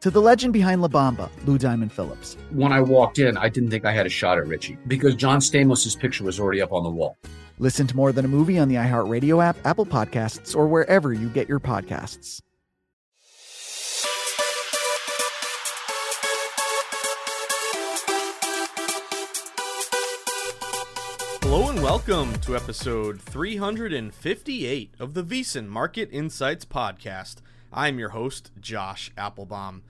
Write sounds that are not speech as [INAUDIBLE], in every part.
To the legend behind La Bamba, Lou Diamond Phillips. When I walked in, I didn't think I had a shot at Richie because John Stamos' picture was already up on the wall. Listen to More Than a Movie on the iHeartRadio app, Apple Podcasts, or wherever you get your podcasts. Hello and welcome to episode 358 of the VSiN Market Insights Podcast. I'm your host, Josh Appelbaum.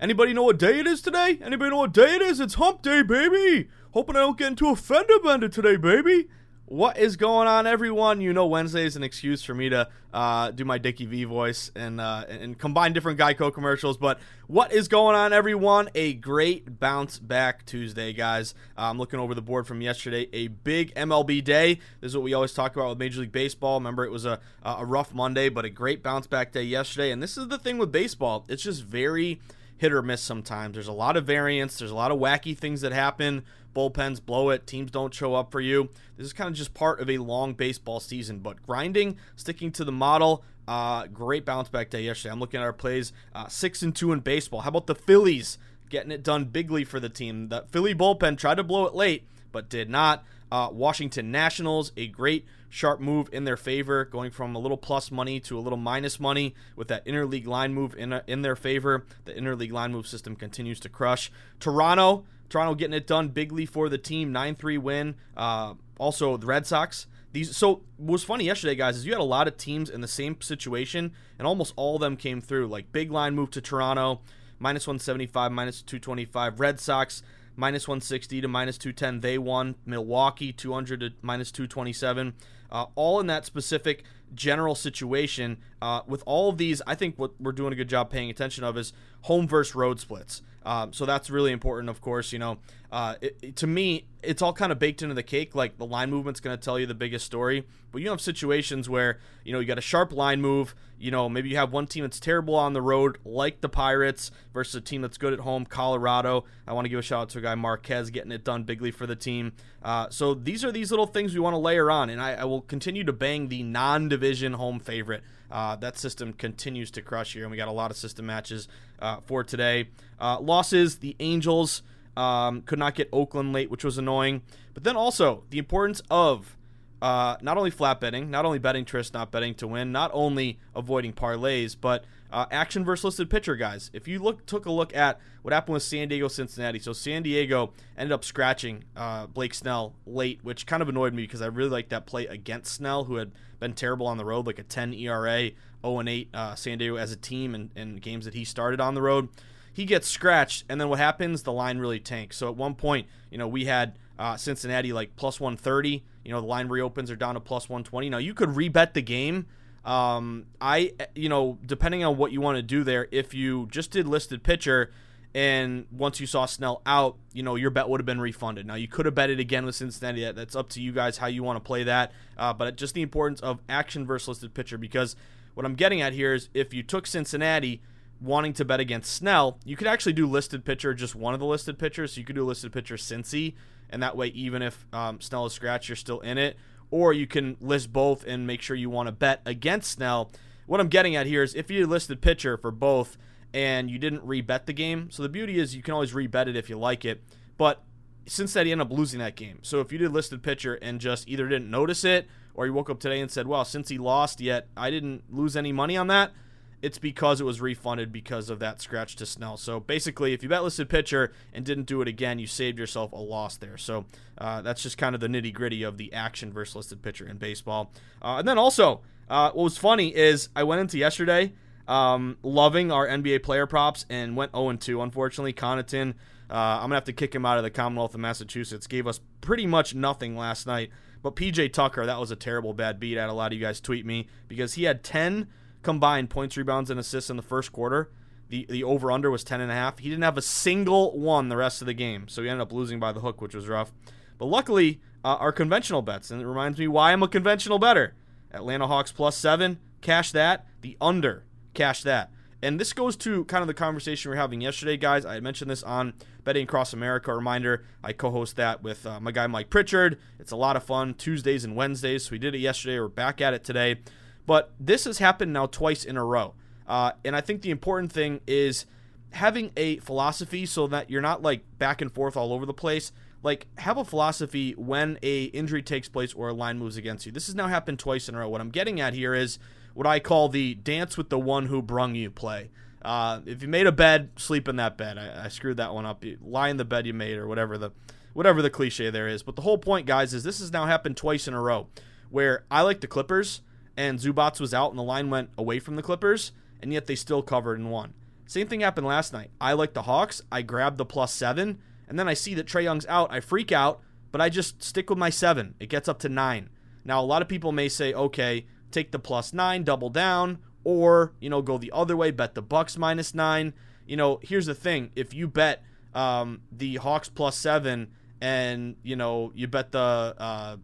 Anybody know what day it is today? Anybody know what day it is? It's hump day, baby! Hoping I don't get into a fender bender today, baby! What is going on, everyone? You know, Wednesday is an excuse for me to uh, do my Dickie V voice and uh, and combine different Geico commercials. But what is going on, everyone? A great bounce back Tuesday, guys. Uh, I'm looking over the board from yesterday. A big MLB day. This is what we always talk about with Major League Baseball. Remember, it was a a rough Monday, but a great bounce back day yesterday. And this is the thing with baseball. It's just very hit or miss sometimes. There's a lot of variance. There's a lot of wacky things that happen. Bullpens blow it. Teams don't show up for you. This is kind of just part of a long baseball season. But grinding, sticking to the model. Uh, great bounce back day yesterday. I'm looking at our plays uh, six and two in baseball. How about the Phillies getting it done bigly for the team? The Philly bullpen tried to blow it late, but did not. Uh, Washington Nationals, a great sharp move in their favor, going from a little plus money to a little minus money with that interleague line move in, in their favor. The interleague line move system continues to crush. Toronto, Toronto getting it done bigly for the team, 9-3 win. Uh, also, the Red Sox. These so what was funny yesterday, guys, is you had a lot of teams in the same situation, and almost all of them came through. Like big line move to Toronto, minus 175, minus 225. Red Sox minus 160 to minus 210. They won. Milwaukee 200 to minus 227. Uh, all in that specific general situation. Uh, with all of these, I think what we're doing a good job paying attention of is home versus road splits. Um, so that's really important, of course. You know, uh, it, it, to me, it's all kind of baked into the cake. Like the line movement's going to tell you the biggest story, but you have situations where you know you got a sharp line move. You know, maybe you have one team that's terrible on the road, like the Pirates, versus a team that's good at home, Colorado. I want to give a shout out to a guy Marquez getting it done bigly for the team. Uh, so these are these little things we want to layer on, and I, I will continue to bang the non-division home favorite. Uh, that system continues to crush here, and we got a lot of system matches uh, for today. Uh, losses: the Angels um, could not get Oakland late, which was annoying. But then also the importance of uh, not only flat betting, not only betting Trist, not betting to win, not only avoiding parlays, but uh, action versus listed pitcher guys. If you look took a look at what happened with San Diego Cincinnati, so San Diego ended up scratching uh, Blake Snell late, which kind of annoyed me because I really liked that play against Snell, who had been terrible on the road, like a 10 ERA, 0 and 8 uh, San Diego as a team in, in games that he started on the road. He gets scratched, and then what happens? The line really tanks. So at one point, you know, we had uh, Cincinnati like plus 130. You know, the line reopens are down to plus 120. Now you could rebet the game. Um, I, you know, depending on what you want to do there, if you just did listed pitcher and once you saw Snell out, you know, your bet would have been refunded. Now, you could have bet it again with Cincinnati. That, that's up to you guys how you want to play that. Uh, but just the importance of action versus listed pitcher because what I'm getting at here is if you took Cincinnati wanting to bet against Snell, you could actually do listed pitcher, just one of the listed pitchers. So you could do listed pitcher Cincy, and that way, even if um, Snell is scratched, you're still in it. Or you can list both and make sure you want to bet against Snell. What I'm getting at here is if you listed pitcher for both and you didn't rebet the game, so the beauty is you can always rebet it if you like it. But Cincinnati ended up losing that game. So if you did listed pitcher and just either didn't notice it or you woke up today and said, well, since he lost, yet I didn't lose any money on that, it's because it was refunded because of that scratch to Snell. So basically, if you bet listed pitcher and didn't do it again, you saved yourself a loss there. So uh, that's just kind of the nitty gritty of the action versus listed pitcher in baseball. Uh, and then also, uh, what was funny is I went into yesterday um, loving our NBA player props and went 0 2. Unfortunately, Connaughton, uh, I'm going to have to kick him out of the Commonwealth of Massachusetts, gave us pretty much nothing last night. But PJ Tucker, that was a terrible bad beat. I had a lot of you guys tweet me because he had 10 combined points, rebounds, and assists in the first quarter. The the over under was 10.5. He didn't have a single one the rest of the game, so he ended up losing by the hook, which was rough. But luckily, uh, our conventional bets, and it reminds me why I'm a conventional better. Atlanta Hawks plus seven, cash that. The under, cash that. And this goes to kind of the conversation we are having yesterday, guys. I mentioned this on Betting Across America. reminder, I co host that with uh, my guy Mike Pritchard. It's a lot of fun, Tuesdays and Wednesdays. So we did it yesterday. We're back at it today. But this has happened now twice in a row. Uh, and I think the important thing is having a philosophy so that you're not like back and forth all over the place. Like have a philosophy when a injury takes place or a line moves against you. This has now happened twice in a row. What I'm getting at here is what I call the dance with the one who brung you play. Uh, if you made a bed, sleep in that bed. I, I screwed that one up. You lie in the bed you made, or whatever the whatever the cliche there is. But the whole point, guys, is this has now happened twice in a row, where I like the Clippers and Zubac was out and the line went away from the Clippers, and yet they still covered and won. Same thing happened last night. I like the Hawks. I grab the plus seven, and then I see that Trae Young's out. I freak out, but I just stick with my seven. It gets up to nine. Now, a lot of people may say, okay, take the plus nine, double down, or, you know, go the other way, bet the Bucks minus nine. You know, here's the thing if you bet um, the Hawks plus seven and, you know, you bet the uh,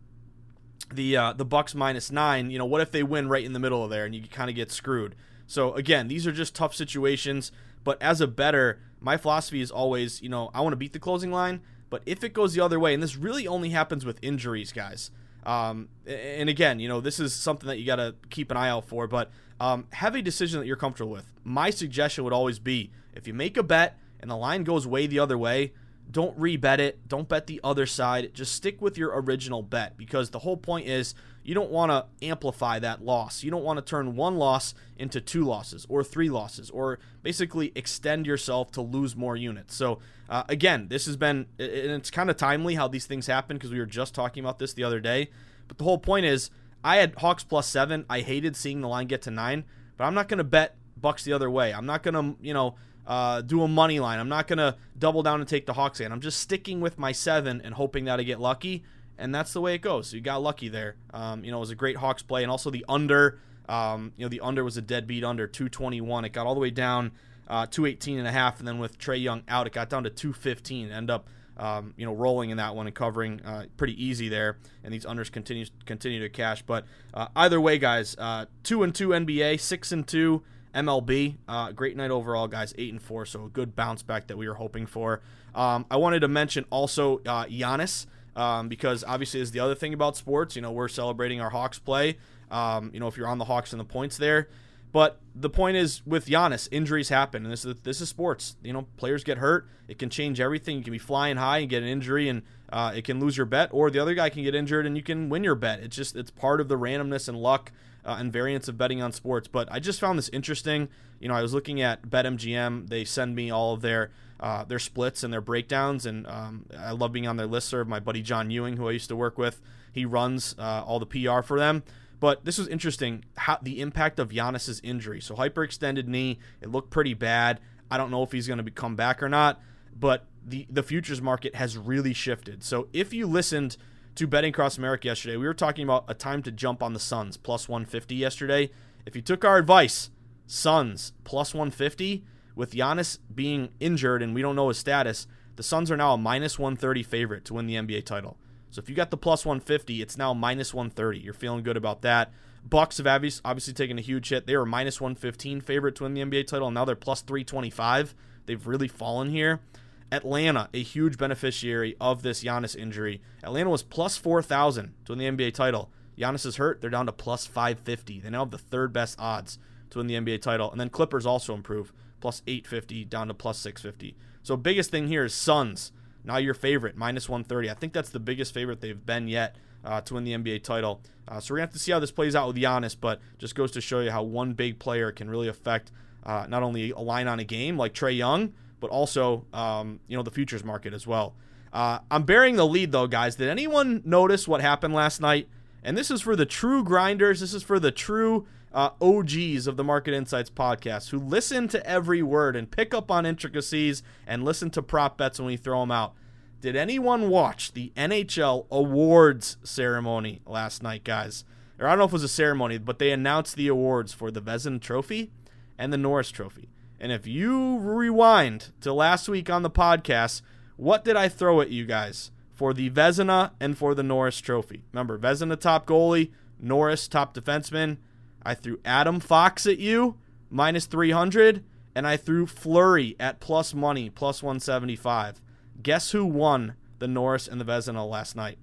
the uh, the Bucks minus nine. You know, what if they win right in the middle of there and you kind of get screwed? So again, these are just tough situations. But as a better, my philosophy is always, you know, I want to beat the closing line. But if it goes the other way, and this really only happens with injuries, guys. Um, and again, you know, this is something that you got to keep an eye out for. But um, have a decision that you're comfortable with. My suggestion would always be if you make a bet and the line goes way the other way, don't rebet it. Don't bet the other side. Just stick with your original bet because the whole point is you don't want to amplify that loss. You don't want to turn one loss into two losses or three losses or basically extend yourself to lose more units. So, uh, again, this has been, and it's kind of timely how these things happen because we were just talking about this the other day. But the whole point is I had Hawks plus seven. I hated seeing the line get to nine, but I'm not going to bet Bucks the other way. I'm not going to, you know, uh, do a money line. I'm not going to double down and take the Hawks in. I'm just sticking with my seven and hoping that I get lucky. And that's the way it goes. So you got lucky there. Um, you know, it was a great Hawks play. And also the under, um, you know, the under was a deadbeat under 221. It got all the way down uh, 218 and a half. And then with Trae Young out, it got down to 215. End up, um, you know, rolling in that one and covering uh, pretty easy there. And these unders continue continue to cash. But uh, either way, guys, uh, two and two NBA, six and two MLB. Uh, great night overall, guys. Eight and four, so a good bounce back that we were hoping for. Um, I wanted to mention also uh, Giannis um, because obviously is the other thing about sports. You know, we're celebrating our Hawks play. Um, you know, if you're on the Hawks and the points there. But the point is, with Giannis, injuries happen, and this is this is sports. You know, players get hurt. It can change everything. You can be flying high and get an injury, and uh, it can lose your bet, or the other guy can get injured and you can win your bet. It's just it's part of the randomness and luck uh, and variants of betting on sports. But I just found this interesting. You know, I was looking at BetMGM. They send me all of their uh, their splits and their breakdowns, and um, I love being on their list. Serve my buddy John Ewing, who I used to work with. He runs uh, all the PR for them. But this was interesting how the impact of Giannis's injury. So hyperextended knee, it looked pretty bad. I don't know if he's going to come back or not, but the the futures market has really shifted. So if you listened to Betting Across America yesterday, we were talking about a time to jump on the Suns plus 150 yesterday. If you took our advice, Suns plus 150 with Giannis being injured and we don't know his status, the Suns are now a minus 130 favorite to win the NBA title. So if you got the plus 150, it's now minus 130. You're feeling good about that. Bucks have obviously taken a huge hit. They were minus 115 favorite to win the NBA title, and now they're plus 325. They've really fallen here. Atlanta, a huge beneficiary of this Giannis injury. Atlanta was plus 4,000 to win the NBA title. Giannis is hurt. They're down to plus 550. They now have the third best odds to win the NBA title. And then Clippers also improve, plus 850 down to plus 650. So biggest thing here is Suns. Now your favorite, minus 130. I think that's the biggest favorite they've been yet uh, to win the NBA title. Uh, so we're going to have to see how this plays out with Giannis, but just goes to show you how one big player can really affect uh, not only a line on a game like Trae Young, but also um, you know the futures market as well. Uh, I'm bearing the lead though, guys. Did anyone notice what happened last night? And this is for the true grinders. This is for the true uh, OGs of the Market Insights podcast who listen to every word and pick up on intricacies and listen to prop bets when we throw them out. Did anyone watch the NHL awards ceremony last night, guys? Or I don't know if it was a ceremony, but they announced the awards for the Vezina Trophy and the Norris Trophy. And if you rewind to last week on the podcast, what did I throw at you guys for the Vezina and for the Norris Trophy? Remember, Vezina top goalie, Norris top defenseman. I threw Adam Fox at you, minus 300, and I threw Fleury at plus money, plus 175. Guess who won the Norris and the Vezina last night?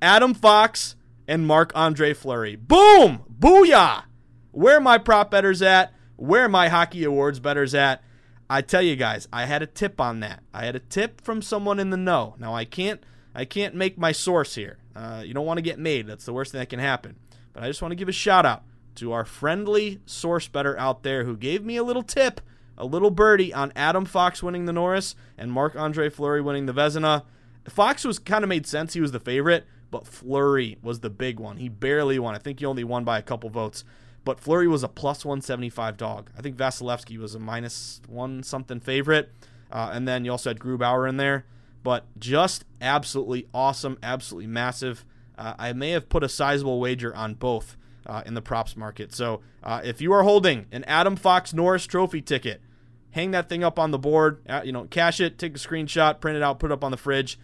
Adam Fox and Marc Andre Fleury. Boom! Booyah! Where my prop betters at? Where my hockey awards betters at. I tell you guys, I had a tip on that. I had a tip from someone in the know. Now I can't I can't make my source here. Uh, you don't want to get made. That's the worst thing that can happen. But I just want to give a shout out to our friendly source better out there who gave me a little tip, a little birdie on Adam Fox winning the Norris and Marc Andre Fleury winning the Vezina. Fox was kind of made sense. He was the favorite, but Fleury was the big one. He barely won. I think he only won by a couple votes. But Fleury was a plus 175 dog. I think Vasilevskiy was a minus one something favorite. Uh, and then you also had Grubauer in there. But just absolutely awesome, absolutely massive. Uh, I may have put a sizable wager on both uh, in the props market. So uh, if you are holding an Adam Fox Norris Trophy ticket, hang that thing up on the board. Uh, you know, cash it, take a screenshot, print it out, put it up on the fridge.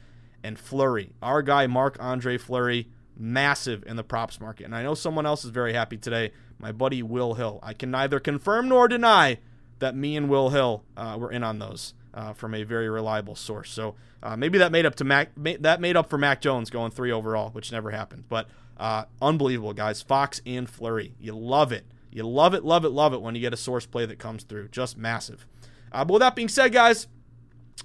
And Fleury, our guy Marc Andre Fleury, massive in the props market. And I know someone else is very happy today my buddy Will Hill. I can neither confirm nor deny that me and Will Hill uh, were in on those uh, from a very reliable source. So uh, maybe that made up to Mac. that made up for Mac Jones going three overall, which never happened. But uh, unbelievable, guys. Fox and Fleury, you love it. You love it, love it, love it when you get a source play that comes through. Just massive. Uh, but with that being said, guys.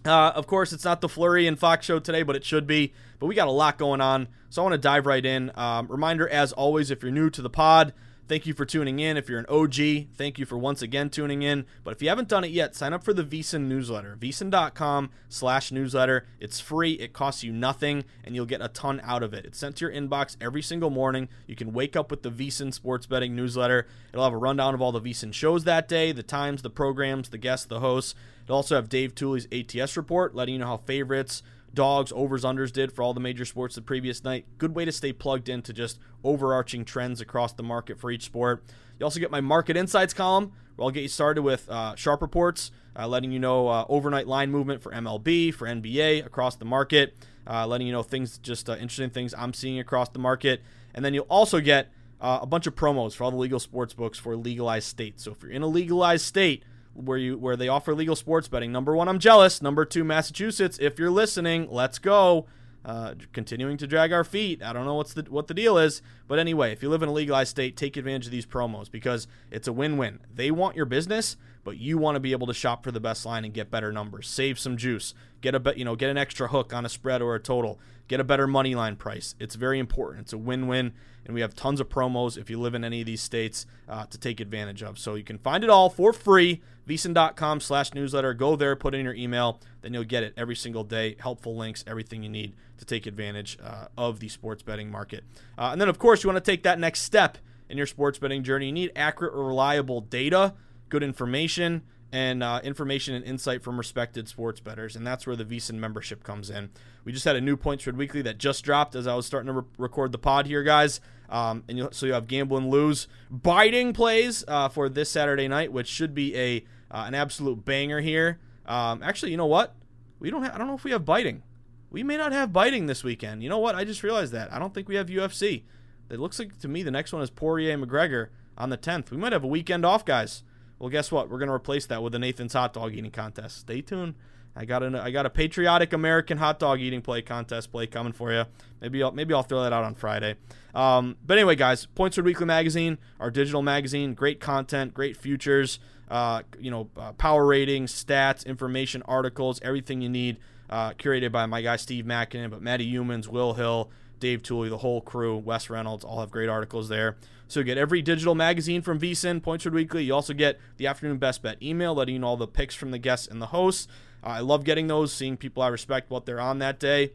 Uh, of course, it's not the Fleury and Fox show today, but it should be. But we got a lot going on, so I want to dive right in. Um, reminder, as always, if you're new to the pod, Thank you for tuning in. If you're an OG, thank you for once again tuning in. But if you haven't done it yet, sign up for the VSiN newsletter. VSiN.com slash newsletter. It's free. It costs you nothing, and you'll get a ton out of it. It's sent to your inbox every single morning. You can wake up with the VSiN sports betting newsletter. It'll have a rundown of all the VSiN shows that day, the times, the programs, the guests, the hosts. It'll also have Dave Tuley's ATS report, letting you know how favorites, dogs, overs, unders did for all the major sports the previous night. Good way to stay plugged into just overarching trends across the market for each sport. You also get my market insights column, where I'll get you started with uh, sharp reports, uh, letting you know uh, overnight line movement for MLB, for NBA, across the market, uh, letting you know things, just uh, interesting things I'm seeing across the market. And then you'll also get uh, a bunch of promos for all the legal sports books for legalized states. So if you're in a legalized state, where you where they offer legal sports betting. Number one, I'm jealous. Number two, Massachusetts. If you're listening, let's go. uh, continuing to drag our feet. I don't know what's the what the deal is, but anyway, if you live in a legalized state, take advantage of these promos because it's a win-win. They want your business, but you want to be able to shop for the best line and get better numbers, save some juice, get a bet, you know, get an extra hook on a spread or a total, get a better money line price. It's very important. It's a win-win, and we have tons of promos if you live in any of these states uh, to take advantage of. So you can find it all for free. VSiN.com slash newsletter. Go there, put in your email, then you'll get it every single day. Helpful links, everything you need to take advantage uh, of the sports betting market. Uh, and then, of course, you want to take that next step in your sports betting journey. You need accurate, reliable data good information and uh, information and insight from respected sports bettors, and that's where the VSiN membership comes in. We just had a new Point Spread Weekly that just dropped as I was starting to re- record the pod here, guys. Um, and you, so you have gamble and lose biting plays uh, for this Saturday night, which should be a uh, an absolute banger here. Um, actually, you know what? We don't. I don't know if we have biting. We may not have biting this weekend. You know what? I just realized that. I don't think we have UFC. It looks like to me the next one is Poirier McGregor on the 10th. We might have a weekend off, guys. Well, guess what? We're to replace that with a Nathan's hot dog eating contest. Stay tuned. I got a I got a patriotic American hot dog eating play contest play coming for you. Maybe I'll maybe I'll throw that out on Friday. Um, but anyway, guys, Points Spread Weekly magazine, our digital magazine, great content, great futures. Uh, you know, uh, power ratings, stats, information, articles, everything you need. Uh, curated by my guy Steve Makinen, but Matt Youmans, Will Hill, Dave Tuley, the whole crew, Wes Reynolds, all have great articles there. So you get every digital magazine from VSiN, Points Spread Weekly. You also get the afternoon best bet email, letting you know all the picks from the guests and the hosts. Uh, I love getting those, seeing people I respect what they're on that day.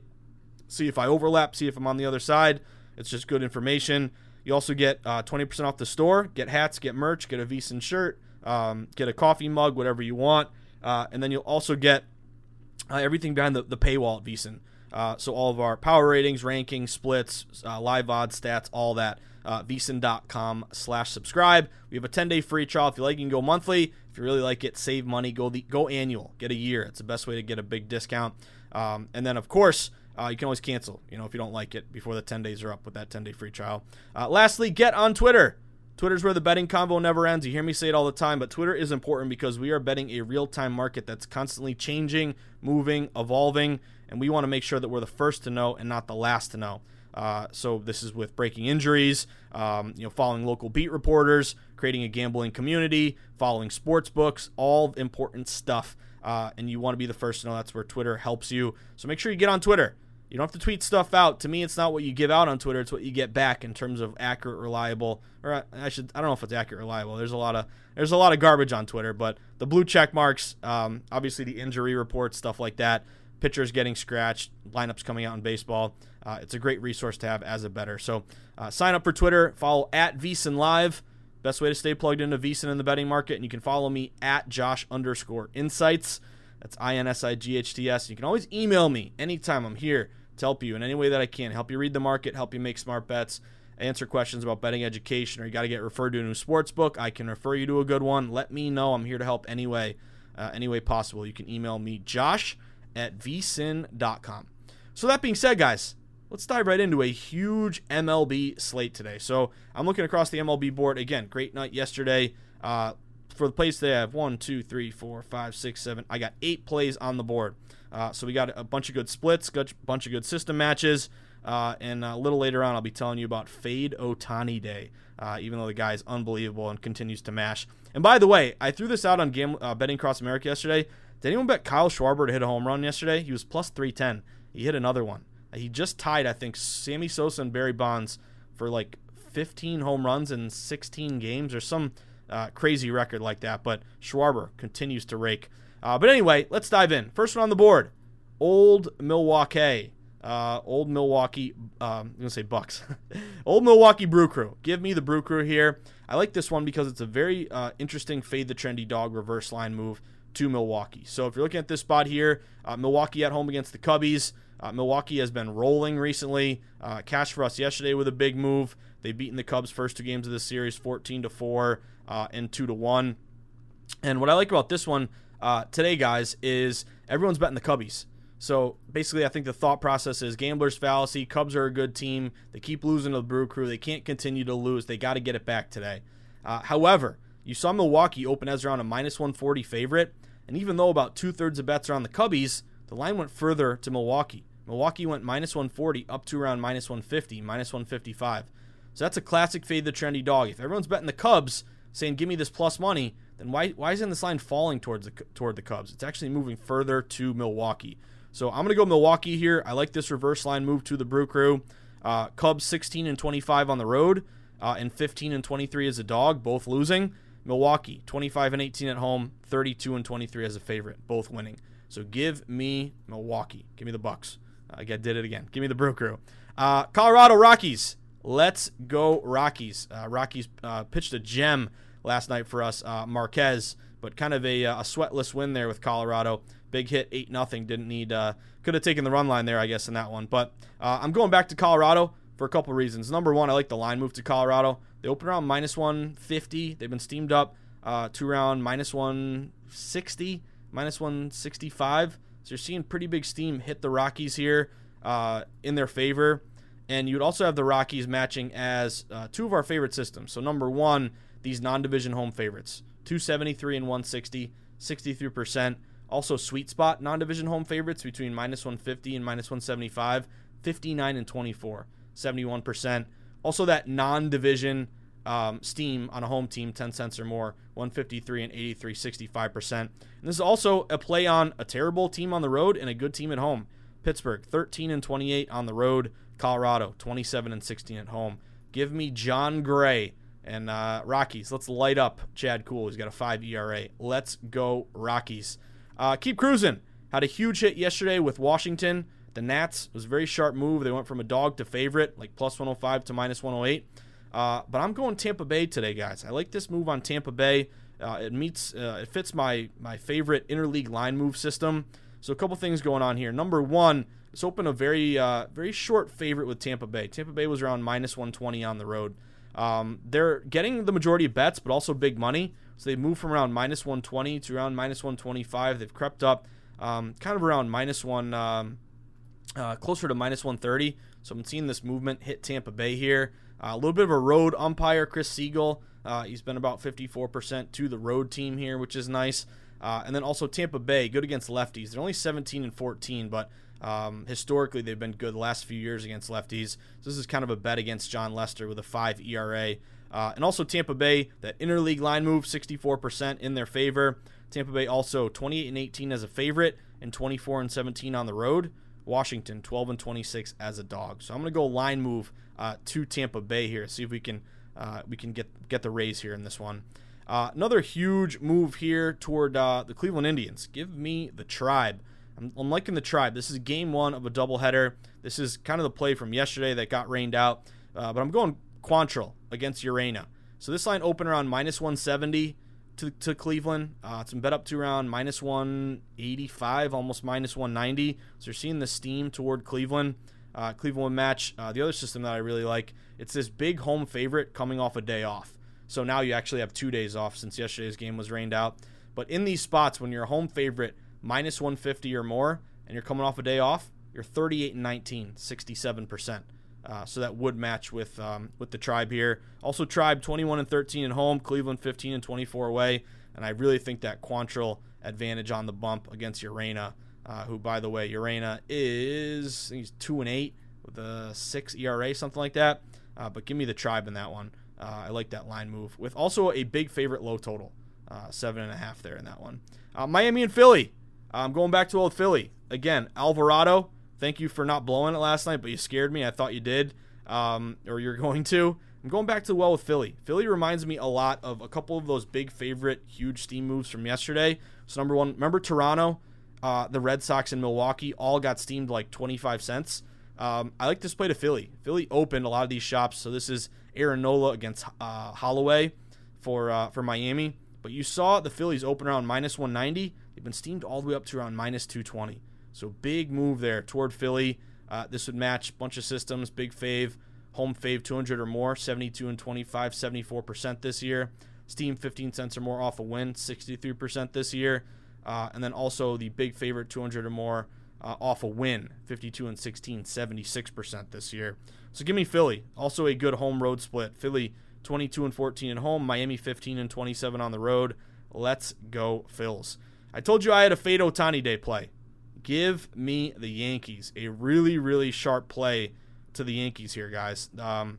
See if I overlap, see if I'm on the other side. It's just good information. You also get uh, 20% off the store. Get hats, get merch, get a VSiN shirt, um, get a coffee mug, whatever you want. Uh, and then you'll also get uh, everything behind the, the paywall at VSiN. Uh, so all of our power ratings, rankings, splits, uh, live odds, stats, all that uh, slash subscribe. We have a 10-day free trial. If you like, you can go monthly. If you really like it, save money. Go the go annual. Get a year. It's the best way to get a big discount. Um, and then, of course, uh, you can always cancel, you know, if you don't like it before the 10 days are up with that 10-day free trial. Uh, lastly, get on Twitter. Twitter's where the betting convo never ends. You hear me say it all the time, but Twitter is important because we are betting a real-time market that's constantly changing, moving, evolving, and we want to make sure that we're the first to know and not the last to know. Uh, so this is with breaking injuries, um, you know, following local beat reporters, creating a gambling community, following sports books, all important stuff. Uh, and you want to be the first to know. That's where Twitter helps you. So make sure you get on Twitter. You don't have to tweet stuff out. To me, it's not what you give out on Twitter; it's what you get back in terms of accurate, reliable. Or I should, I don't know if it's accurate, reliable. There's a lot of there's a lot of garbage on Twitter, but the blue check marks, um, obviously the injury reports, stuff like that pitchers getting scratched, lineups coming out in baseball. Uh, it's a great resource to have as a better. So uh, sign up for Twitter, follow at VSiN Live. Best way to stay plugged into VSiN in the betting market. And you can follow me at Josh underscore insights. That's I N S I G H T S. You can always email me anytime. I'm here to help you in any way that I can. Help you read the market, help you make smart bets, answer questions about betting education, or you got to get referred to a new sports book. I can refer you to a good one. Let me know. I'm here to help any way, uh, any way possible. You can email me, Josh at vsin.com. So, that being said, guys, let's dive right into a huge MLB slate today. So, I'm looking across the MLB board. Again, great night yesterday. Uh, for the plays today, I have one, two, three, four, five, six, seven. I got eight plays on the board. Uh, so, we got a bunch of good splits, got a bunch of good system matches. Uh, and a little later on, I'll be telling you about Fade Ohtani Day, uh, even though the guy is unbelievable and continues to mash. And by the way, I threw this out on Gam- uh, Betting Across America yesterday. Did anyone bet Kyle Schwarber to hit a home run yesterday? He was plus 310. He hit another one. He just tied, I think, Sammy Sosa and Barry Bonds for like 15 home runs in 16 games or some uh, crazy record like that. But Schwarber continues to rake. Uh, but anyway, let's dive in. First one on the board Old Milwaukee. Uh, old Milwaukee, um, I'm to say Bucks. [LAUGHS] old Milwaukee Brew Crew. Give me the Brew Crew here. I like this one because it's a very uh, interesting fade the trendy dog reverse line move to Milwaukee. So if you're looking at this spot here, uh, Milwaukee at home against the Cubbies. Uh, Milwaukee has been rolling recently. Uh, cash for us yesterday with a big move. They've beaten the Cubs first two games of the series, 14 to four uh, and two to one. And what I like about this one uh, today, guys, is everyone's betting the Cubbies. So basically, I think the thought process is gambler's fallacy. Cubs are a good team. They keep losing to the Brew Crew. They can't continue to lose. They got to get it back today. Uh, however, you saw Milwaukee open as around a minus 140 favorite. And even though about two thirds of bets are on the Cubbies, the line went further to Milwaukee. Milwaukee went minus 140 up to around minus 150, minus 155. So that's a classic fade the trendy dog. If everyone's betting the Cubs, saying give me this plus money, then why why isn't this line falling towards the toward the Cubs? It's actually moving further to Milwaukee. So I'm gonna go Milwaukee here. I like this reverse line move to the Brew Crew. Uh, Cubs 16 and 25 on the road, uh, and 15 and 23 as a dog, both losing. Milwaukee 25 and 18 at home, 32 and 23 as a favorite, both winning. So give me Milwaukee. Give me the Bucks. I did it again. Give me the Brew Crew. Uh, Colorado Rockies. Let's go Rockies. Uh, Rockies uh, pitched a gem last night for us, uh, Marquez, but kind of a, uh, a, sweatless win there with Colorado. Big hit, eight nothing. Didn't need. Uh, could have taken the run line there, I guess, in that one. But I'm going back to Colorado for a couple reasons. Number one, I like the line move to Colorado. They open around minus 150. They've been steamed up to around minus 160, minus 165. So you're seeing pretty big steam hit the Rockies here uh, in their favor. And you'd also have the Rockies matching as uh, two of our favorite systems. So, number one, these non division home favorites 273 and 160, 63%. Also, sweet spot non division home favorites between minus 150 and minus 175, 59 and 24, 71%. Also, that non division um, steam on a home team, 10 cents or more, 153 and 83, 65%. And this is also a play on a terrible team on the road and a good team at home. Pittsburgh, 13 and 28 on the road. Colorado, 27 and 16 at home. Give me Jon Gray and uh, Rockies. Let's light up Chad Kuhl. He's got a 5 ERA. Let's go Rockies. Uh, keep cruising. Had a huge hit yesterday with Washington. The Nats was a very sharp move. They went from a dog to favorite, like plus 105 to minus 108. Uh, but I'm going Tampa Bay today, guys. I like this move on Tampa Bay. Uh, it meets, uh, it fits my my favorite interleague line move system. So a couple things going on here. Number one, let's open a very uh, very short favorite with Tampa Bay. Tampa Bay was around minus 120 on the road. Um, they're getting the majority of bets, but also big money. So they moved from around minus 120 to around minus 125. They've crept up, um, kind of around minus one, um, uh, closer to minus 130. So I'm seeing this movement hit Tampa Bay here. Uh, a little bit of a road umpire, Chris Segal. Uh, he's been about 54% to the road team here, which is nice. Uh, and then also Tampa Bay, good against lefties. They're only 17 and 14, but um, historically they've been good the last few years against lefties. So this is kind of a bet against Jon Lester with a 5 ERA. Uh, and also Tampa Bay, that interleague line move, 64% in their favor. Tampa Bay also 28 and 18 as a favorite and 24 and 17 on the road. Washington 12 and 26 as a dog. So I'm going to go line move uh, to Tampa Bay here. See if we can uh, we can get get the Rays here in this one. Uh, another huge move here toward uh, the Cleveland Indians. Give me the Tribe. I'm, I'm, liking the Tribe. This is game one of a doubleheader. This is kind of the play from yesterday that got rained out. Uh, but I'm going Quantrill against Urena. So this line opened around minus 170 to, to Cleveland. Uh, it's been bet up to around minus 185, almost minus 190. So you're seeing the steam toward Cleveland. Uh, Cleveland match. Uh, the other system that I really like, it's this big home favorite coming off a day off. So now you actually have two days off since yesterday's game was rained out. But in these spots, when you're a home favorite, minus 150 or more, and you're coming off a day off, you're 38 and 19, 67%. Uh, so that would match with um, with the tribe here. Also, tribe 21 and 13 at home, Cleveland 15 and 24 away, and I really think that Quantrill advantage on the bump against Urena uh, who, by the way, Urena is he's two and eight with a six ERA, something like that. Uh, but give me the tribe in that one. Uh, I like that line move with also a big favorite low total, uh, seven and a half there in that one. Uh, Miami and Philly. I'm going back to old Philly again. Alvarado. Thank you for not blowing it last night, but you scared me. I thought you did, um, or you're [LAUGHS] going to. I'm going back to the well with Philly. Philly reminds me a lot of a couple of those big favorite huge steam moves from yesterday. So number one, remember Toronto? uh, the Red Sox and Milwaukee all got steamed like 25 cents. Um, I like this play to Philly. Philly opened a lot of these shops, so this is Aaron Nola against uh, Holloway for uh, for Miami. But you saw the Phillies open around minus 190. They've been steamed all the way up to around minus 220. So big move there toward Philly. Uh, this would match bunch of systems. Big fave, home fave 200 or more, 72 and 25, 74% this year. Steam 15 cents or more off a win, 63% this year. Uh, and then also the big favorite 200 or more uh, off a win 52 and 16 76% this year so give me philly also a good home road split philly 22 and 14 at home miami 15 and 27 on the road let's go phils i told you i had a fade Ohtani day play Give me the Yankees. A really, really sharp play to the Yankees here, guys. Um,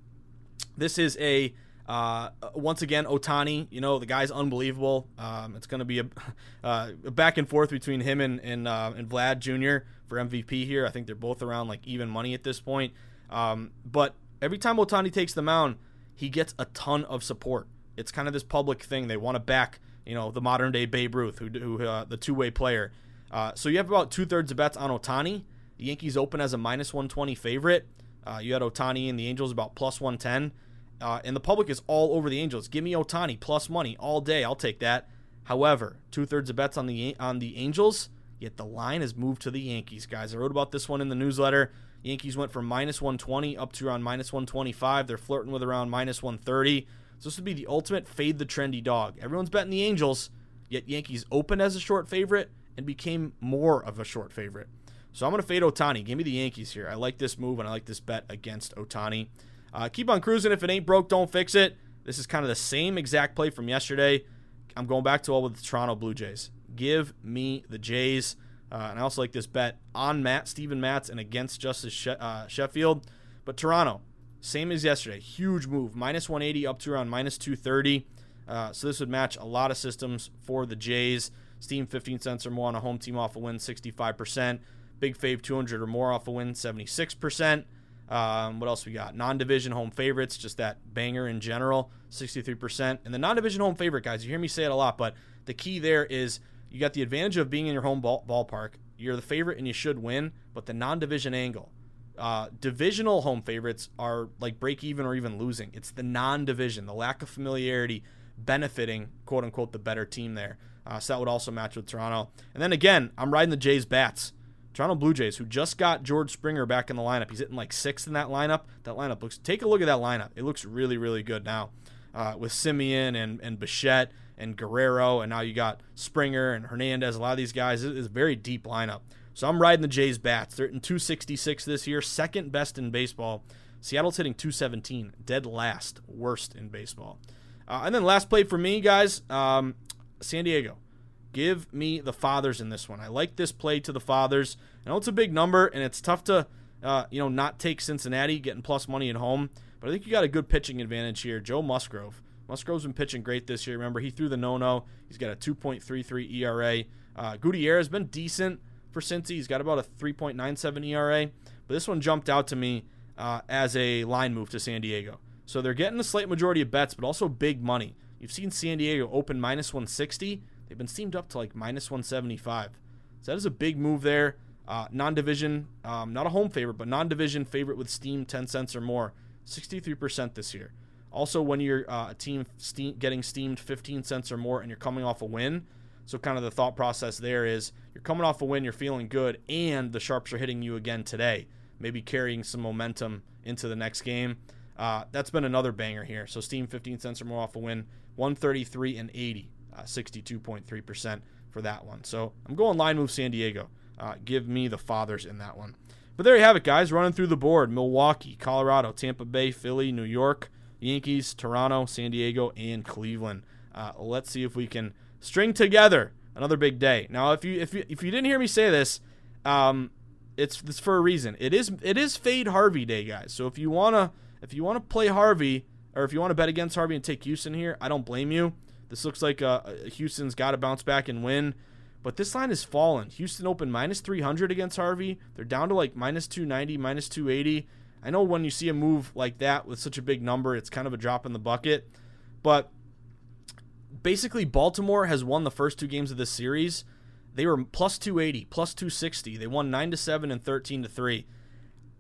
this is a uh, once again, Ohtani, you know, the guy's unbelievable. Um, it's going to be a, [LAUGHS] uh, back and forth between him and and, uh, and Vlad Jr. for MVP here. I think they're both around like even money at this point. Um, but every time Ohtani takes the mound, he gets a ton of support. It's kind of this public thing. They want to back, you know, the modern day Babe Ruth, who, who uh, the two way player. Uh, so you have about two thirds of bets on Ohtani. The Yankees open as a minus 120 favorite. Uh, you had Ohtani and the Angels about plus 110. Uh, and the public is all over the Angels. Give me Ohtani plus money all day. I'll take that. However, two thirds of bets on the on the Angels. Yet the line has moved to the Yankees, guys. I wrote about this one in the newsletter. Yankees went from minus 120 up to around minus 125. They're flirting with around minus 130. So this would be the ultimate fade the trendy dog. Everyone's betting the Angels, yet Yankees open as a short favorite and became more of a short favorite. So I'm going to fade Ohtani. Give me the Yankees here. I like this move and I like this bet against Ohtani. Uh, keep on cruising. If it ain't broke, don't fix it. This is kind of the same exact play from yesterday. I'm going back to all with the Toronto Blue Jays. Give me the Jays. Uh, and I also like this bet on Matt, Steven Matz, and against Justus she- uh, Sheffield. But Toronto, same as yesterday. Huge move. Minus 180 up to around minus 230. Uh, so this would match a lot of systems for the Jays. Steam 15 cents or more on a home team off a win, 65%. Big Fave 200 or more off a win, 76%. Um, what else we got? Non-division home favorites, just that banger in general, 63%. And the non-division home favorite, guys, you hear me say it a lot, but the key there is you got the advantage of being in your home ball- ballpark. You're the favorite and you should win, but the non-division angle. Uh, divisional home favorites are like break even or even losing. It's the non-division, the lack of familiarity benefiting quote unquote the better team there. Uh, so that would also match with Toronto. And then again, I'm riding the Jays bats. Toronto Blue Jays, who just got George Springer back in the lineup. He's hitting like sixth in that lineup. That lineup looks. Take a look at that lineup. It looks really, really good now, uh, with Semien and and Bichette and Guerrero, and now you got Springer and Hernandez. A lot of these guys. It is a very deep lineup. So I'm riding the Jays bats. They're hitting 266 this year, second best in baseball. Seattle's hitting 217, dead last, worst in baseball. Uh, and then last play for me, guys, um, San Diego. Give me the fathers in this one. I like this play to the fathers. I know it's a big number, and it's tough to, uh, you know, not take Cincinnati getting plus money at home. But I think you got a good pitching advantage here. Joe Musgrove. Musgrove's been pitching great this year. Remember, he threw the no-no. He's got a 2.33 ERA. Uh, Gutierrez has been decent for Cincy. He's got about a 3.97 ERA. But this one jumped out to me uh, as a line move to San Diego. So they're getting a slight majority of bets, but also big money. You've seen San Diego open minus 160. They've been steamed up to like minus 175. So that is a big move there. Uh, non-division, um, not a home favorite, but non-division favorite with steam 10 cents or more, 63% this year. Also, when you're uh, a team steam, getting steamed 15 cents or more and you're coming off a win, so kind of the thought process there is you're coming off a win, you're feeling good, and the sharps are hitting you again today, maybe carrying some momentum into the next game. Uh, that's been another banger here. So steam 15 cents or more off a win, 133 and 80 uh, 62.3% for that one. So I'm going line move San Diego. Uh, give me the fathers in that one. But there you have it, guys. Running through the board Milwaukee, Colorado, Tampa Bay, Philly, New York, Yankees, Toronto, San Diego, and Cleveland. Uh, let's see if we can string together another big day. Now, if you if you if you didn't hear me say this, um, it's it's for a reason. It is it is fade Harvey day, guys. So if you wanna if you wanna play Harvey or if you want to bet against Harvey and take Houston here, I don't blame you. This looks like uh, Houston's got to bounce back and win. But this line has fallen. Houston opened minus 300 against Harvey. They're down to like minus 290, minus 280. I know when you see a move like that with such a big number, it's kind of a drop in the bucket. But basically, Baltimore has won the first two games of this series. They were plus 280, plus 260. They won 9 to 7 and 13 to 3.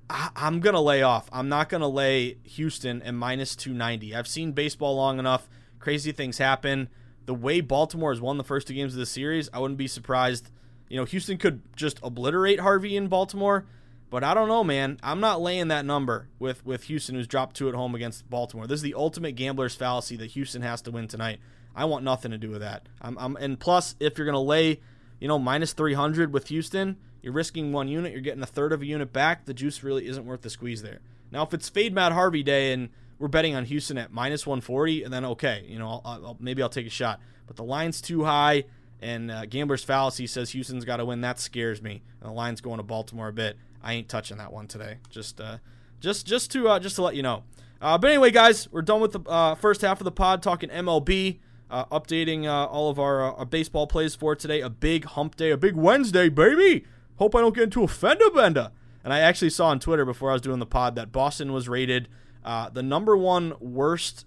I- I'm going to lay off. I'm not going to lay Houston at minus 290. I've seen baseball long enough Crazy things happen. The way Baltimore has won the first two games of the series, I wouldn't be surprised. You know, Houston could just obliterate Harvey in Baltimore, but I don't know, man. I'm not laying that number with with Houston, who's dropped two at home against Baltimore. This is the ultimate gambler's fallacy that Houston has to win tonight. I want nothing to do with that. I'm, I'm and plus, if you're gonna lay, you know, minus 300 with Houston, you're risking one unit. You're getting a third of a unit back. The juice really isn't worth the squeeze there. Now, if it's fade Matt Harvey day and we're betting on Houston at minus 140, and then okay, you know, I'll, I'll, maybe I'll take a shot. But the line's too high, And uh, Gambler's Fallacy says Houston's got to win. That scares me. And the line's going to Baltimore a bit. I ain't touching that one today. Just, uh, just, just to, uh, just to let you know. Uh, but anyway, guys, we're done with the uh, first half of the pod talking MLB, uh, updating uh, all of our, our baseball plays for today. A big hump day, a big Wednesday, baby. Hope I don't get into a fender bender. And I actually saw on Twitter before I was doing the pod that Boston was rated uh, the number one worst,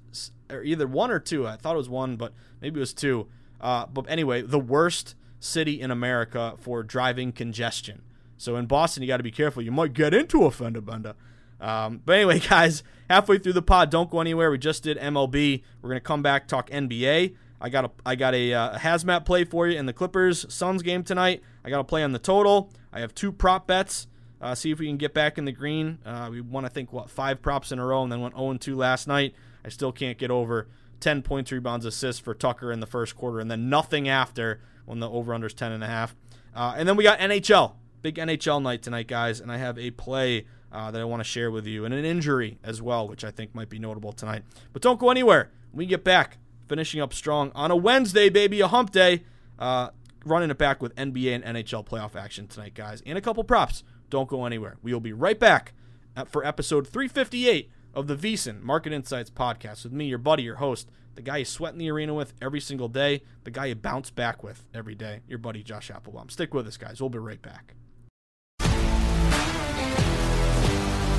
or either one or two. I thought it was one, but maybe it was two. Uh, but anyway, the worst city in America for driving congestion. So in Boston, you got to be careful. You might get into a fender bender. Um, but anyway, [LAUGHS] guys, halfway through the pod, don't go anywhere. We just did MLB. We're gonna come back talk NBA. I got a I got a, uh, hazmat play for you in the Clippers Suns game tonight. I got a play on the total. I have two prop bets. Uh, see if we can get back in the green. Uh, we won, I think, what five props in a row, and then went 0 2 last night. I still can't get over 10 points, rebounds, assists for Tucker in the first quarter, and then nothing after when the over under is 10 and a half. Uh, and then we got NHL, big NHL night tonight, guys, and I have a play uh, that I want to share with you, and an injury as well, which I think might be notable tonight. But don't go anywhere. When we get back, finishing up strong on a Wednesday, baby, a hump day. Uh, running it back with NBA and NHL playoff action tonight, guys, and a couple props. Don't go anywhere. We will be right back for episode 358 of the VSiN Market Insights podcast with me, your buddy, your host, the guy you sweat in the arena with every single day, the guy you bounce back with every day, your buddy Josh Appelbaum. Stick with us, guys. We'll be right back.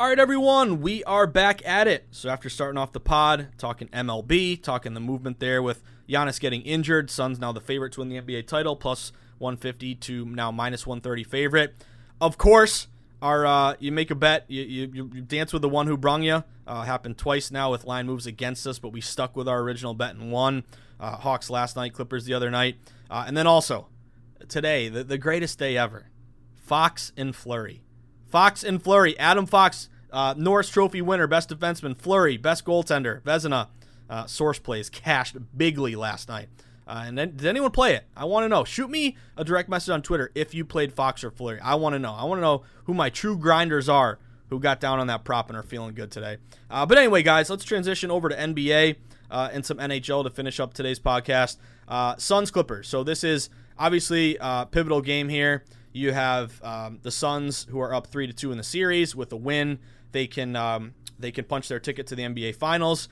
All right, everyone, we are back at it. So after starting off the pod, talking MLB, talking the movement there with Giannis getting injured, Suns now the favorite to win the NBA title, plus 150 to now minus 130 favorite. Of course, our uh, you make a bet, you, you, you dance with the one who brung you. Uh, happened twice now with line moves against us, but we stuck with our original bet and won. Uh, Hawks last night, Clippers the other night, uh, and then also today, the, the greatest day ever. Fox and Fleury. Fox and Fleury. Adam Fox, uh, Norris Trophy winner, best defenseman. Fleury, best goaltender. Vezina, uh, source plays, cashed bigly last night. Uh, and then, did anyone play it? I want to know. Shoot me a direct message on Twitter if you played Fox or Fleury. I want to know. I want to know who my true grinders are who got down on that prop and are feeling good today. Uh, but anyway, guys, let's transition over to NBA uh, and some NHL to finish up today's podcast. Uh, Suns Clippers. So this is obviously a pivotal game here. You have um, the Suns who are up three to two in the series with a win. They can um, they can punch their ticket to the NBA Finals.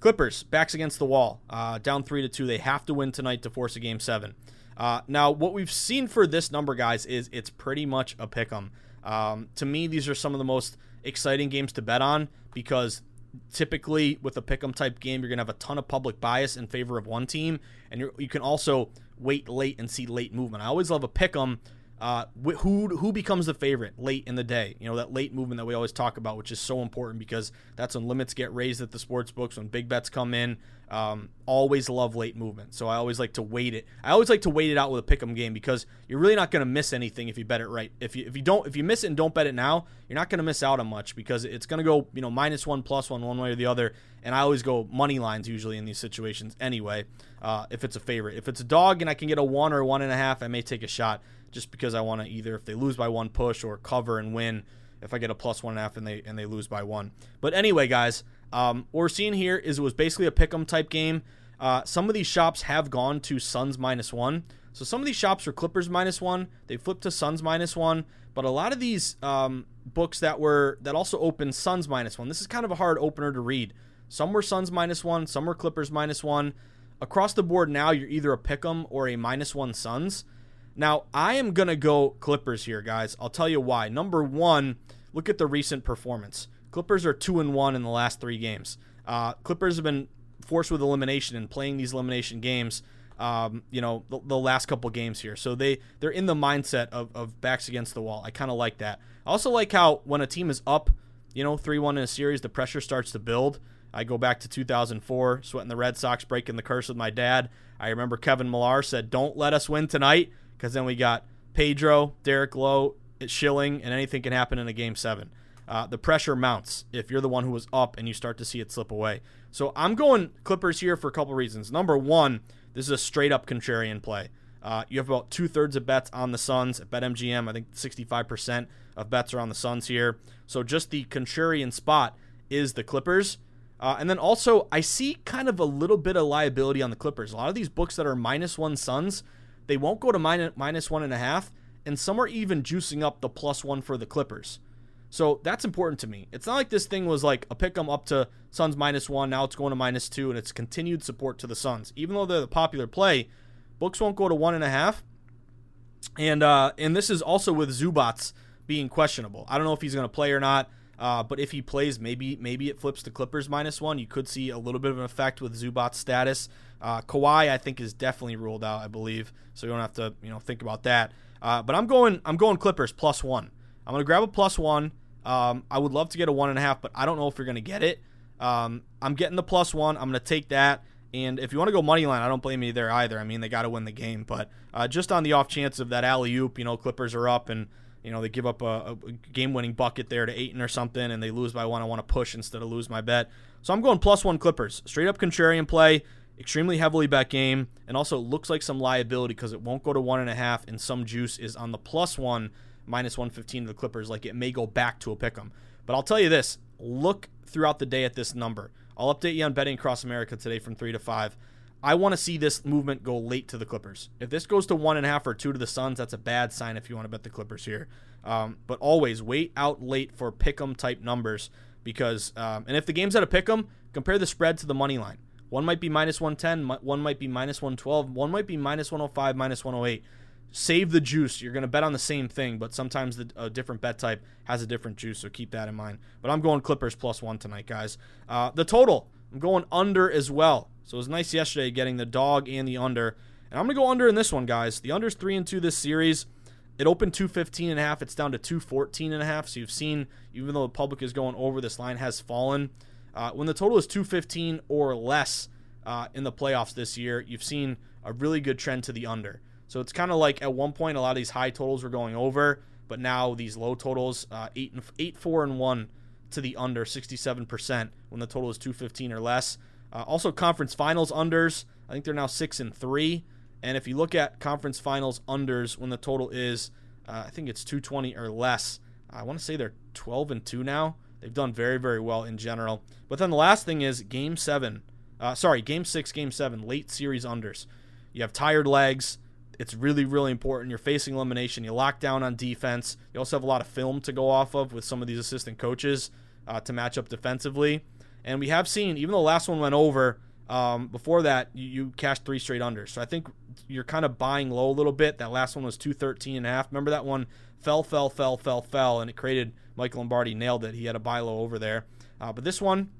Clippers backs against the wall, uh, down three to two. They have to win tonight to force a game seven. Uh, now, what we've seen for this number, guys, is it's pretty much a pick 'em. Um, to me, these are some of the most exciting games to bet on because typically with a pick 'em type game, you're gonna have a ton of public bias in favor of one team, and you you can also wait late and see late movement. I always love a pick 'em. Uh, who who becomes the favorite late in the day? You know that late movement that we always talk about, which is so important because that's when limits get raised at the sports books, when big bets come in. Um, always love late movement, so I always like to wait it. I always like to wait it out with a pick'em game because you're really not going to miss anything if you bet it right. If you if you don't if you miss it and don't bet it now, you're not going to miss out on much because it's going to go you know minus one plus one one way or the other. And I always go money lines usually in these situations anyway. Uh, if it's a favorite, if it's a dog and I can get a one or one and a half, I may take a shot just because I want to either if they lose by one push or cover and win. If I get a plus one and a half and they and they lose by one. But anyway, guys, um, what we're seeing here is it was basically a pick'em type game. Uh, some of these shops have gone to Suns minus one. So some of these shops are Clippers minus one. They flipped to Suns minus one. But a lot of these um, books that were that also opened Suns minus one. This is kind of a hard opener to read. Some were Suns minus one. Some were Clippers minus one. Across the board now, you're either a pick'em or a minus one Suns. Now, I am going to go Clippers here, guys. I'll tell you why. Number one, look at the recent performance. Clippers are 2 and 1 in the last three games. Uh, Clippers have been forced with elimination and playing these elimination games. Um, you know the, the, last couple games here, so they they're in the mindset of, of backs against the wall. I kind of like that. I also like how when a team is up, you know, three one in a series, the pressure starts to build. I go back to 2004, sweating the Red Sox, breaking the curse with my dad. I remember Kevin Millar said, "Don't let us win tonight." Because then we got Pedro, Derek Lowe, Schilling, and anything can happen in a game seven. Uh, the pressure mounts if you're the one who was up and you start to see it slip away. So I'm going Clippers here for a couple reasons. Number one, this is a straight up contrarian play. Uh, you have about two thirds of bets on the Suns at BetMGM. I think 65% of bets are on the Suns here. So just the contrarian spot is the Clippers. Uh, and then also, I see kind of a little bit of liability on the Clippers. A lot of these books that are minus one Suns, they won't go to minus, minus one and a half, and some are even juicing up the plus one for the Clippers. So that's important to me. It's not like this thing was like a pick 'em up to Suns minus one, now it's going to minus two, and it's continued support to the Suns. Even though they're the popular play, books won't go to one and a half. And uh, and this is also with Zubac being questionable. I don't know if he's going to play or not. Uh, but if he plays, maybe maybe it flips to Clippers minus one. You could see a little bit of an effect with Zubac's status. Uh, Kawhi, I think, is definitely ruled out. I believe, so you don't have to you know think about that. Uh, but I'm going I'm going Clippers plus one. I'm going to grab a plus one. Um, I would love to get a one and a half, but I don't know if you're going to get it. Um, I'm getting the plus one. I'm going to take that. And if you want to go money line, I don't blame you there either. I mean, they got to win the game, but uh, just on the off chance of that alley oop, you know, Clippers are up and you know they give up a, a game-winning bucket there to Ayton or something, and they lose by one. I want to push instead of lose my bet, so I'm going plus one Clippers, straight up contrarian play, extremely heavily bet game, and also looks like some liability because it won't go to one and a half, and some juice is on the plus one minus 115 of the Clippers. Like it may go back to a pick 'em, but I'll tell you this: look throughout the day at this number. I'll update you on betting across America today from three to five. I want to see this movement go late to the Clippers. If this goes to one and a half or two to the Suns, that's a bad sign if you want to bet the Clippers here. Um, but always wait out late for pick'em type numbers because, um, and if the game's at a pick'em, compare the spread to the money line. One might be minus 110, one might be minus 112, one might be minus 105, minus 108. Save the juice. You're going to bet on the same thing, but sometimes the, a different bet type has a different juice, so keep that in mind. But I'm going Clippers plus one tonight, guys. Uh, the total, I'm going under as well. So it was nice yesterday getting the dog and the under. And I'm going to go under in this one, guys. The under's 3 and 2 this series. It opened 215 and a half. It's down to 214 and a half. So you've seen, even though the public is going over, this line has fallen. Uh, when the total is 215 or less uh, in the playoffs this year, you've seen a really good trend to the under. So it's kind of like at one point a lot of these high totals were going over, but now these low totals, uh, eight and eight, four and one to the under, 67% when the total is 215 or less. Uh, also, conference finals unders. I think they're now six and three. And if you look at conference finals unders when the total is, uh, I think it's 220 or less. I want to say they're 12 and two now. They've done very, very well in general. But then the last thing is game seven. Uh, sorry, game six, game seven, late series unders. You have tired legs. It's really, really important. You're facing elimination. You lock down on defense. You also have a lot of film to go off of with some of these assistant coaches uh, to match up defensively. And we have seen, even the last one went over, um, before that, you, you cashed three straight unders. So I think you're kind of buying low a little bit. That last one was 213 and a half. Remember that one fell, fell, fell, fell, fell, and it created Michael Lombardi nailed it. He had a buy low over there. Uh, but this one,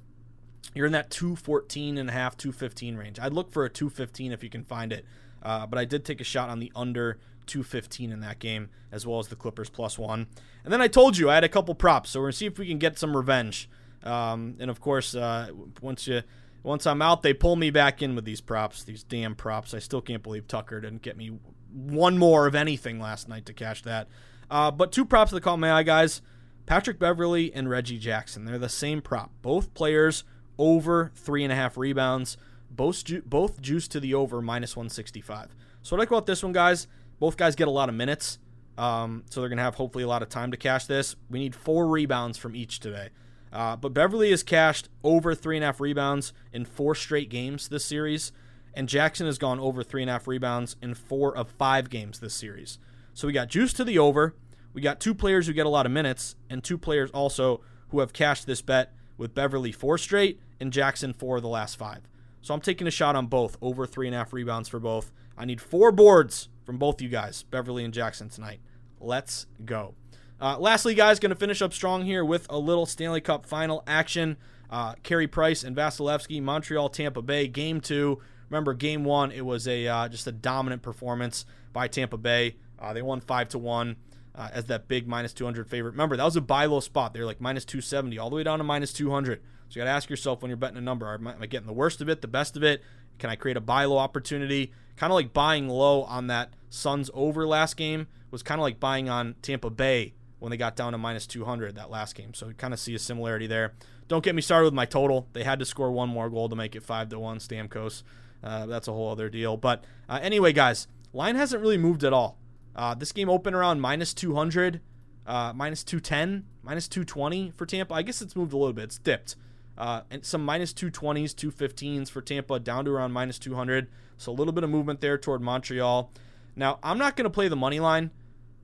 you're in that 214 and a half, 215 range. I'd look for a 215 if you can find it. Uh, but I did take a shot on the under 215 in that game, as well as the Clippers plus one. And then I told you I had a couple props, so we're gonna see if we can get some revenge. Um, and of course, uh, once you once I'm out, they pull me back in with these props, these damn props. I still can't believe Tucker didn't get me one more of anything last night to cash that. Uh, but two props that caught my eye, guys. Patrick Beverley and Reggie Jackson. They're the same prop. Both players over three and a half rebounds. Both ju- both juice to the over minus 165. So what I like about this one, guys, both guys get a lot of minutes. Um, so they're gonna have hopefully a lot of time to cash this. We need four rebounds from each today. Uh, but Beverley has cashed over three and a half rebounds in four straight games this series, and Jackson has gone over three and a half rebounds in four of five games this series. So we got juice to the over. We got two players who get a lot of minutes, and two players also who have cashed this bet with Beverley four straight and Jackson four of the last five. So I'm taking a shot on both, over three and a half rebounds for both. I need four boards from both you guys, Beverley and Jackson, tonight. Let's go. Uh, lastly, guys, going to finish up strong here with a little Stanley Cup final action. Uh, Carey Price and Vasilevskiy, Montreal, Tampa Bay, game two. Remember, game one, it was a uh, just a dominant performance by Tampa Bay. Uh, they won five to one uh, as that big minus 200 favorite. Remember, that was a buy low spot. They were like minus 270 all the way down to minus 200. So you got to ask yourself when you're betting a number: Am I getting the worst of it, the best of it? Can I create a buy low opportunity? Kind of like buying low on that Suns over last game was kind of like buying on Tampa Bay when they got down to minus 200 that last game. So you kind of see a similarity there. Don't get me started with my total. They had to score one more goal to make it five to one. Stamkos. Uh, that's a whole other deal. But uh, anyway, guys, line hasn't really moved at all. Uh, this game opened around minus 200, uh, minus 210, minus 220 for Tampa. I guess it's moved a little bit. It's dipped. Uh, and some minus 220s, 215s for Tampa, down to around minus 200. So a little bit of movement there toward Montreal. Now, I'm not going to play the money line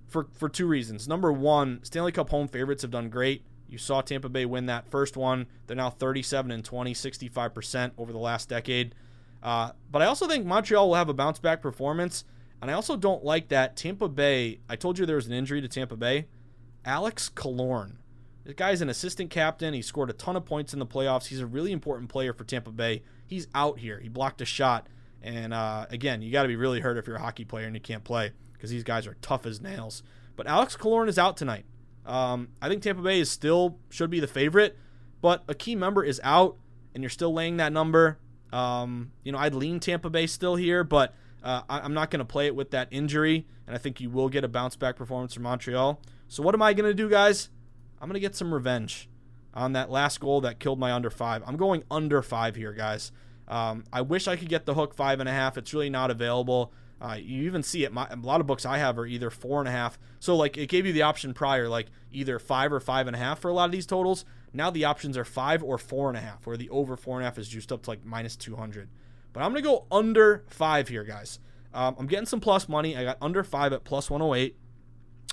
for, for two reasons. Number one, Stanley Cup home favorites have done great. You saw Tampa Bay win that first one. They're now 37 and 20, 65% over the last decade. Uh, but I also think Montreal will have a bounce back performance. And I also don't like that Tampa Bay. I told you there was an injury to Tampa Bay. Alex Killorn. This guy's an assistant captain. He scored a ton of points in the playoffs. He's a really important player for Tampa Bay. He's out here. He blocked a shot. And uh, again, you got to be really hurt if you're a hockey player and you can't play because these guys are tough as nails. But Alex Killorn is out tonight. Um, I think Tampa Bay is still should be the favorite, but a key member is out, and you're still laying that number. Um, you know, I'd lean Tampa Bay still here, but uh, I, am not going to play it with that injury, and I think you will get a bounce back performance from Montreal. So what am I going to do, guys? I'm going to get some revenge on that last goal that killed my under five. I'm going under five here, guys. Um, I wish I could get the hook five and a half. It's really not available. Uh, you even see it. My, a lot of books I have are either four and a half. So like it gave you the option prior, like either five or five and a half for a lot of these totals. Now the options are five or four and a half, where the over four and a half is juiced up to like minus 200. But I'm going to go under five here, guys. Um, I'm getting some plus money. I got under five at plus 108.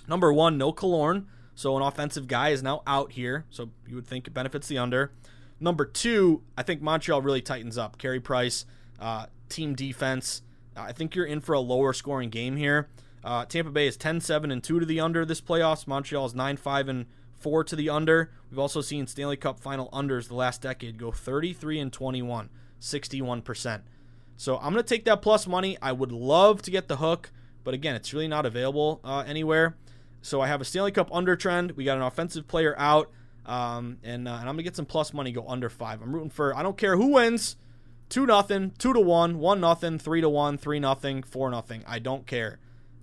Number one, no Killorn. So an offensive guy is now out here. So you would think it benefits the under. Number two, I think Montreal really tightens up. Carey Price, uh, team defense. I think you're in for a lower scoring game here. Uh, Tampa Bay is 10 7 and 2 to the under this playoffs. Montreal is 9 5 and 4 to the under. We've also seen Stanley Cup final unders the last decade go 33 and 21, 61%. So I'm going to take that plus money. I would love to get the hook, but again, it's really not available uh, anywhere. So I have a Stanley Cup under trend. We got an offensive player out, um, and, uh, and I'm going to get some plus money, go under five. I'm rooting for, I don't care who wins. Two nothing, two to one, one nothing, three to one, three nothing, four nothing. I don't care.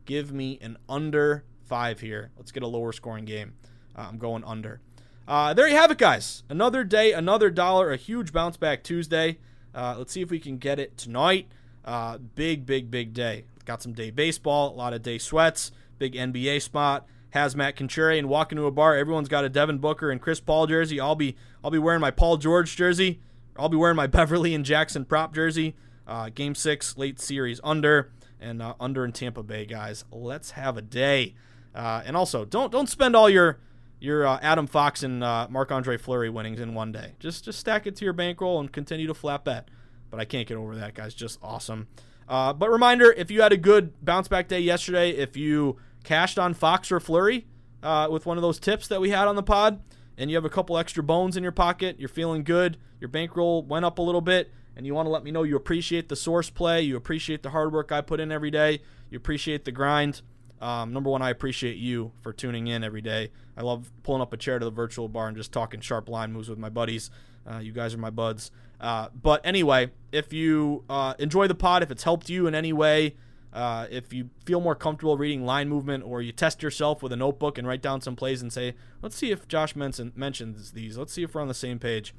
Give me an under five here. Let's get a lower scoring game. Uh, I'm going under. Uh, there you have it, guys. Another day, another dollar, a huge bounce back Tuesday. Uh, let's see if we can get it tonight. Uh, big, big, big day. Got some day baseball, a lot of day sweats, big NBA spot. Has Matt Contrarian walk into a bar. Everyone's got a Devin Booker and Chris Paul jersey. I'll be I'll be wearing my Paul George jersey. I'll be wearing my [LAUGHS] Beverley and Jackson prop jersey. Uh, game six, late series under and uh, under in Tampa Bay, guys. Let's have a day. Uh, and also, don't don't spend all your your uh, Adam Fox and uh, Marc Andre Fleury winnings in one day. Just just stack it to your bankroll and continue to flat bet. But I can't get over that, guys. Just awesome. Uh, but reminder: if you had a good bounce back day yesterday, if you cashed on Fox or Fleury uh, with one of those tips that we had on the pod, and you have a couple extra bones in your pocket, you're feeling good, your bankroll went up a little bit, and you want to let me know you appreciate the source play, you appreciate the hard work I put in every day, you appreciate the grind. Um, number one, I appreciate you for tuning in every day. I love pulling up a chair to the virtual bar and just talking sharp line moves with my buddies. Uh, you guys are my buds. Uh, but anyway, if you uh, enjoy the pod, if it's helped you in any way, uh, if you feel more comfortable reading line movement or you test yourself with a notebook and write down some plays and say, let's see if Josh mention, mentions these. Let's see if we're on the same page.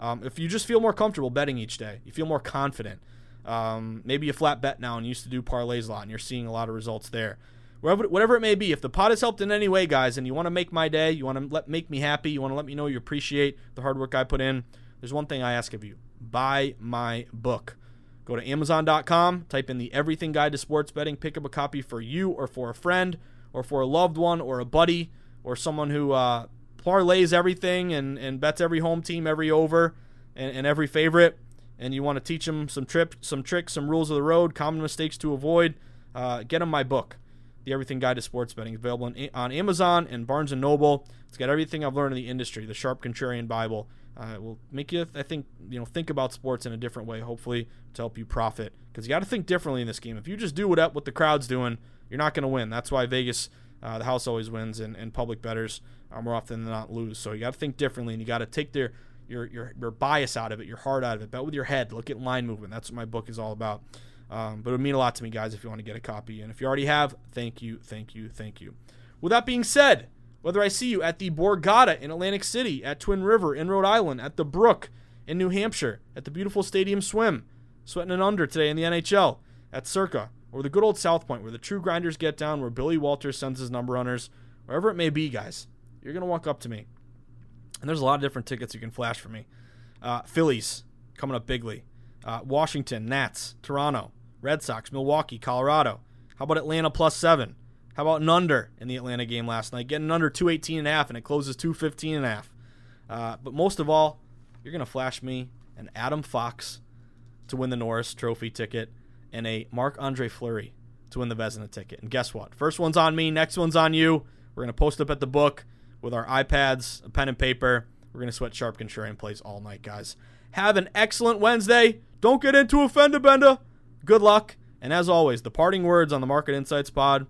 Um, if you just feel more comfortable betting each day, you feel more confident. Um, maybe you flat bet now and used to do parlays a lot and you're seeing a lot of results there. Whatever, whatever it may be, if the pod has helped in any way, guys, and you want to make my day, you want to let make me happy, you want to let me know you appreciate the hard work I put in, there's one thing I ask of you: buy my book. Go to Amazon.com, type in the Everything Guide to Sports Betting, pick up a copy for you or for a friend or for a loved one or a buddy or someone who uh, parlays everything and, and bets every home team, every over, and, and every favorite. And you want to teach them some trip, some tricks, some rules of the road, common mistakes to avoid. Uh, get them my book, The Everything Guide to Sports Betting, available on, on Amazon and Barnes and Noble. It's got everything I've learned in the industry, the Sharp Contrarian Bible. Uh, will make you, I think, you know, think about sports in a different way. Hopefully, to help you profit, because you got to think differently in this game. If you just do what up what the crowd's doing, you're not going to win. That's why Vegas, uh, the house always wins, and, and public betters are more often than not lose. So you got to think differently, and you got to take their your, your your bias out of it, your heart out of it. Bet with your head. Look at line movement. That's what my book is all about. Um, but it would mean a lot to me, guys, if you want to get a copy. And if you already have, thank you, thank you, thank you. With that being said, whether I see you at the Borgata in Atlantic City, at Twin River in Rhode Island, at the Brook in New Hampshire, at the beautiful Stadium Swim, sweating an under today in the NHL, at Circa, or the good old South Point where the true grinders get down, where Billy Walters sends his number runners, wherever it may be, guys, you're going to walk up to me. And there's a lot of different tickets you can flash for me. Uh, Phillies coming up bigly. Uh, Washington, Nats, Toronto, Red Sox, Milwaukee, Colorado. How about Atlanta plus seven? How about an under in the Atlanta game last night? Getting under 218 and a half, and it closes 215 and a half. Uh, but most of all, you're going to flash me an Adam Fox to win the Norris Trophy ticket and a Marc Andre Fleury to win the Vezina ticket. And guess what? First one's on me, next one's on you. We're going to post up at the book with our iPads, a pen and paper. We're going to sweat sharp contrarian plays all night, guys. Have an excellent Wednesday. Don't get into a fender bender. Good luck. And as always, the parting words on the Market Insights pod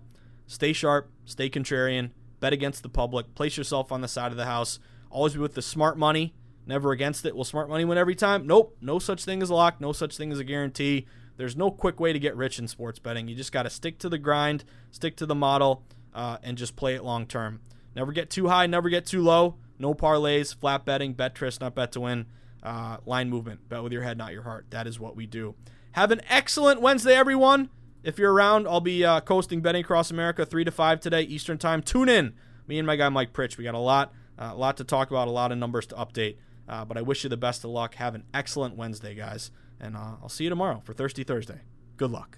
stay sharp, stay contrarian, bet against the public, place yourself on the side of the house. Always be with the smart money, never against it. Will smart money win every time? Nope. No such thing as a lock, no such thing as a guarantee. There's no quick way to get rich in sports betting. You just got to stick to the grind, stick to the model, uh, and just play it long term. Never get too high, never get too low. No parlays, flat betting, bet trist, not bet to win. Uh, line movement, bet with your head, not your heart. That is what we do. Have an excellent Wednesday, everyone. If you're around, I'll be uh, coasting betting across America three to five today Eastern time. Tune in. Me and my guy Mike Pritch. We got a lot, uh, a lot to talk about, a lot of numbers to update. Uh, but I wish you the best of luck. Have an excellent Wednesday, guys, And uh, I'll see you tomorrow for Thirsty Thursday. Good luck.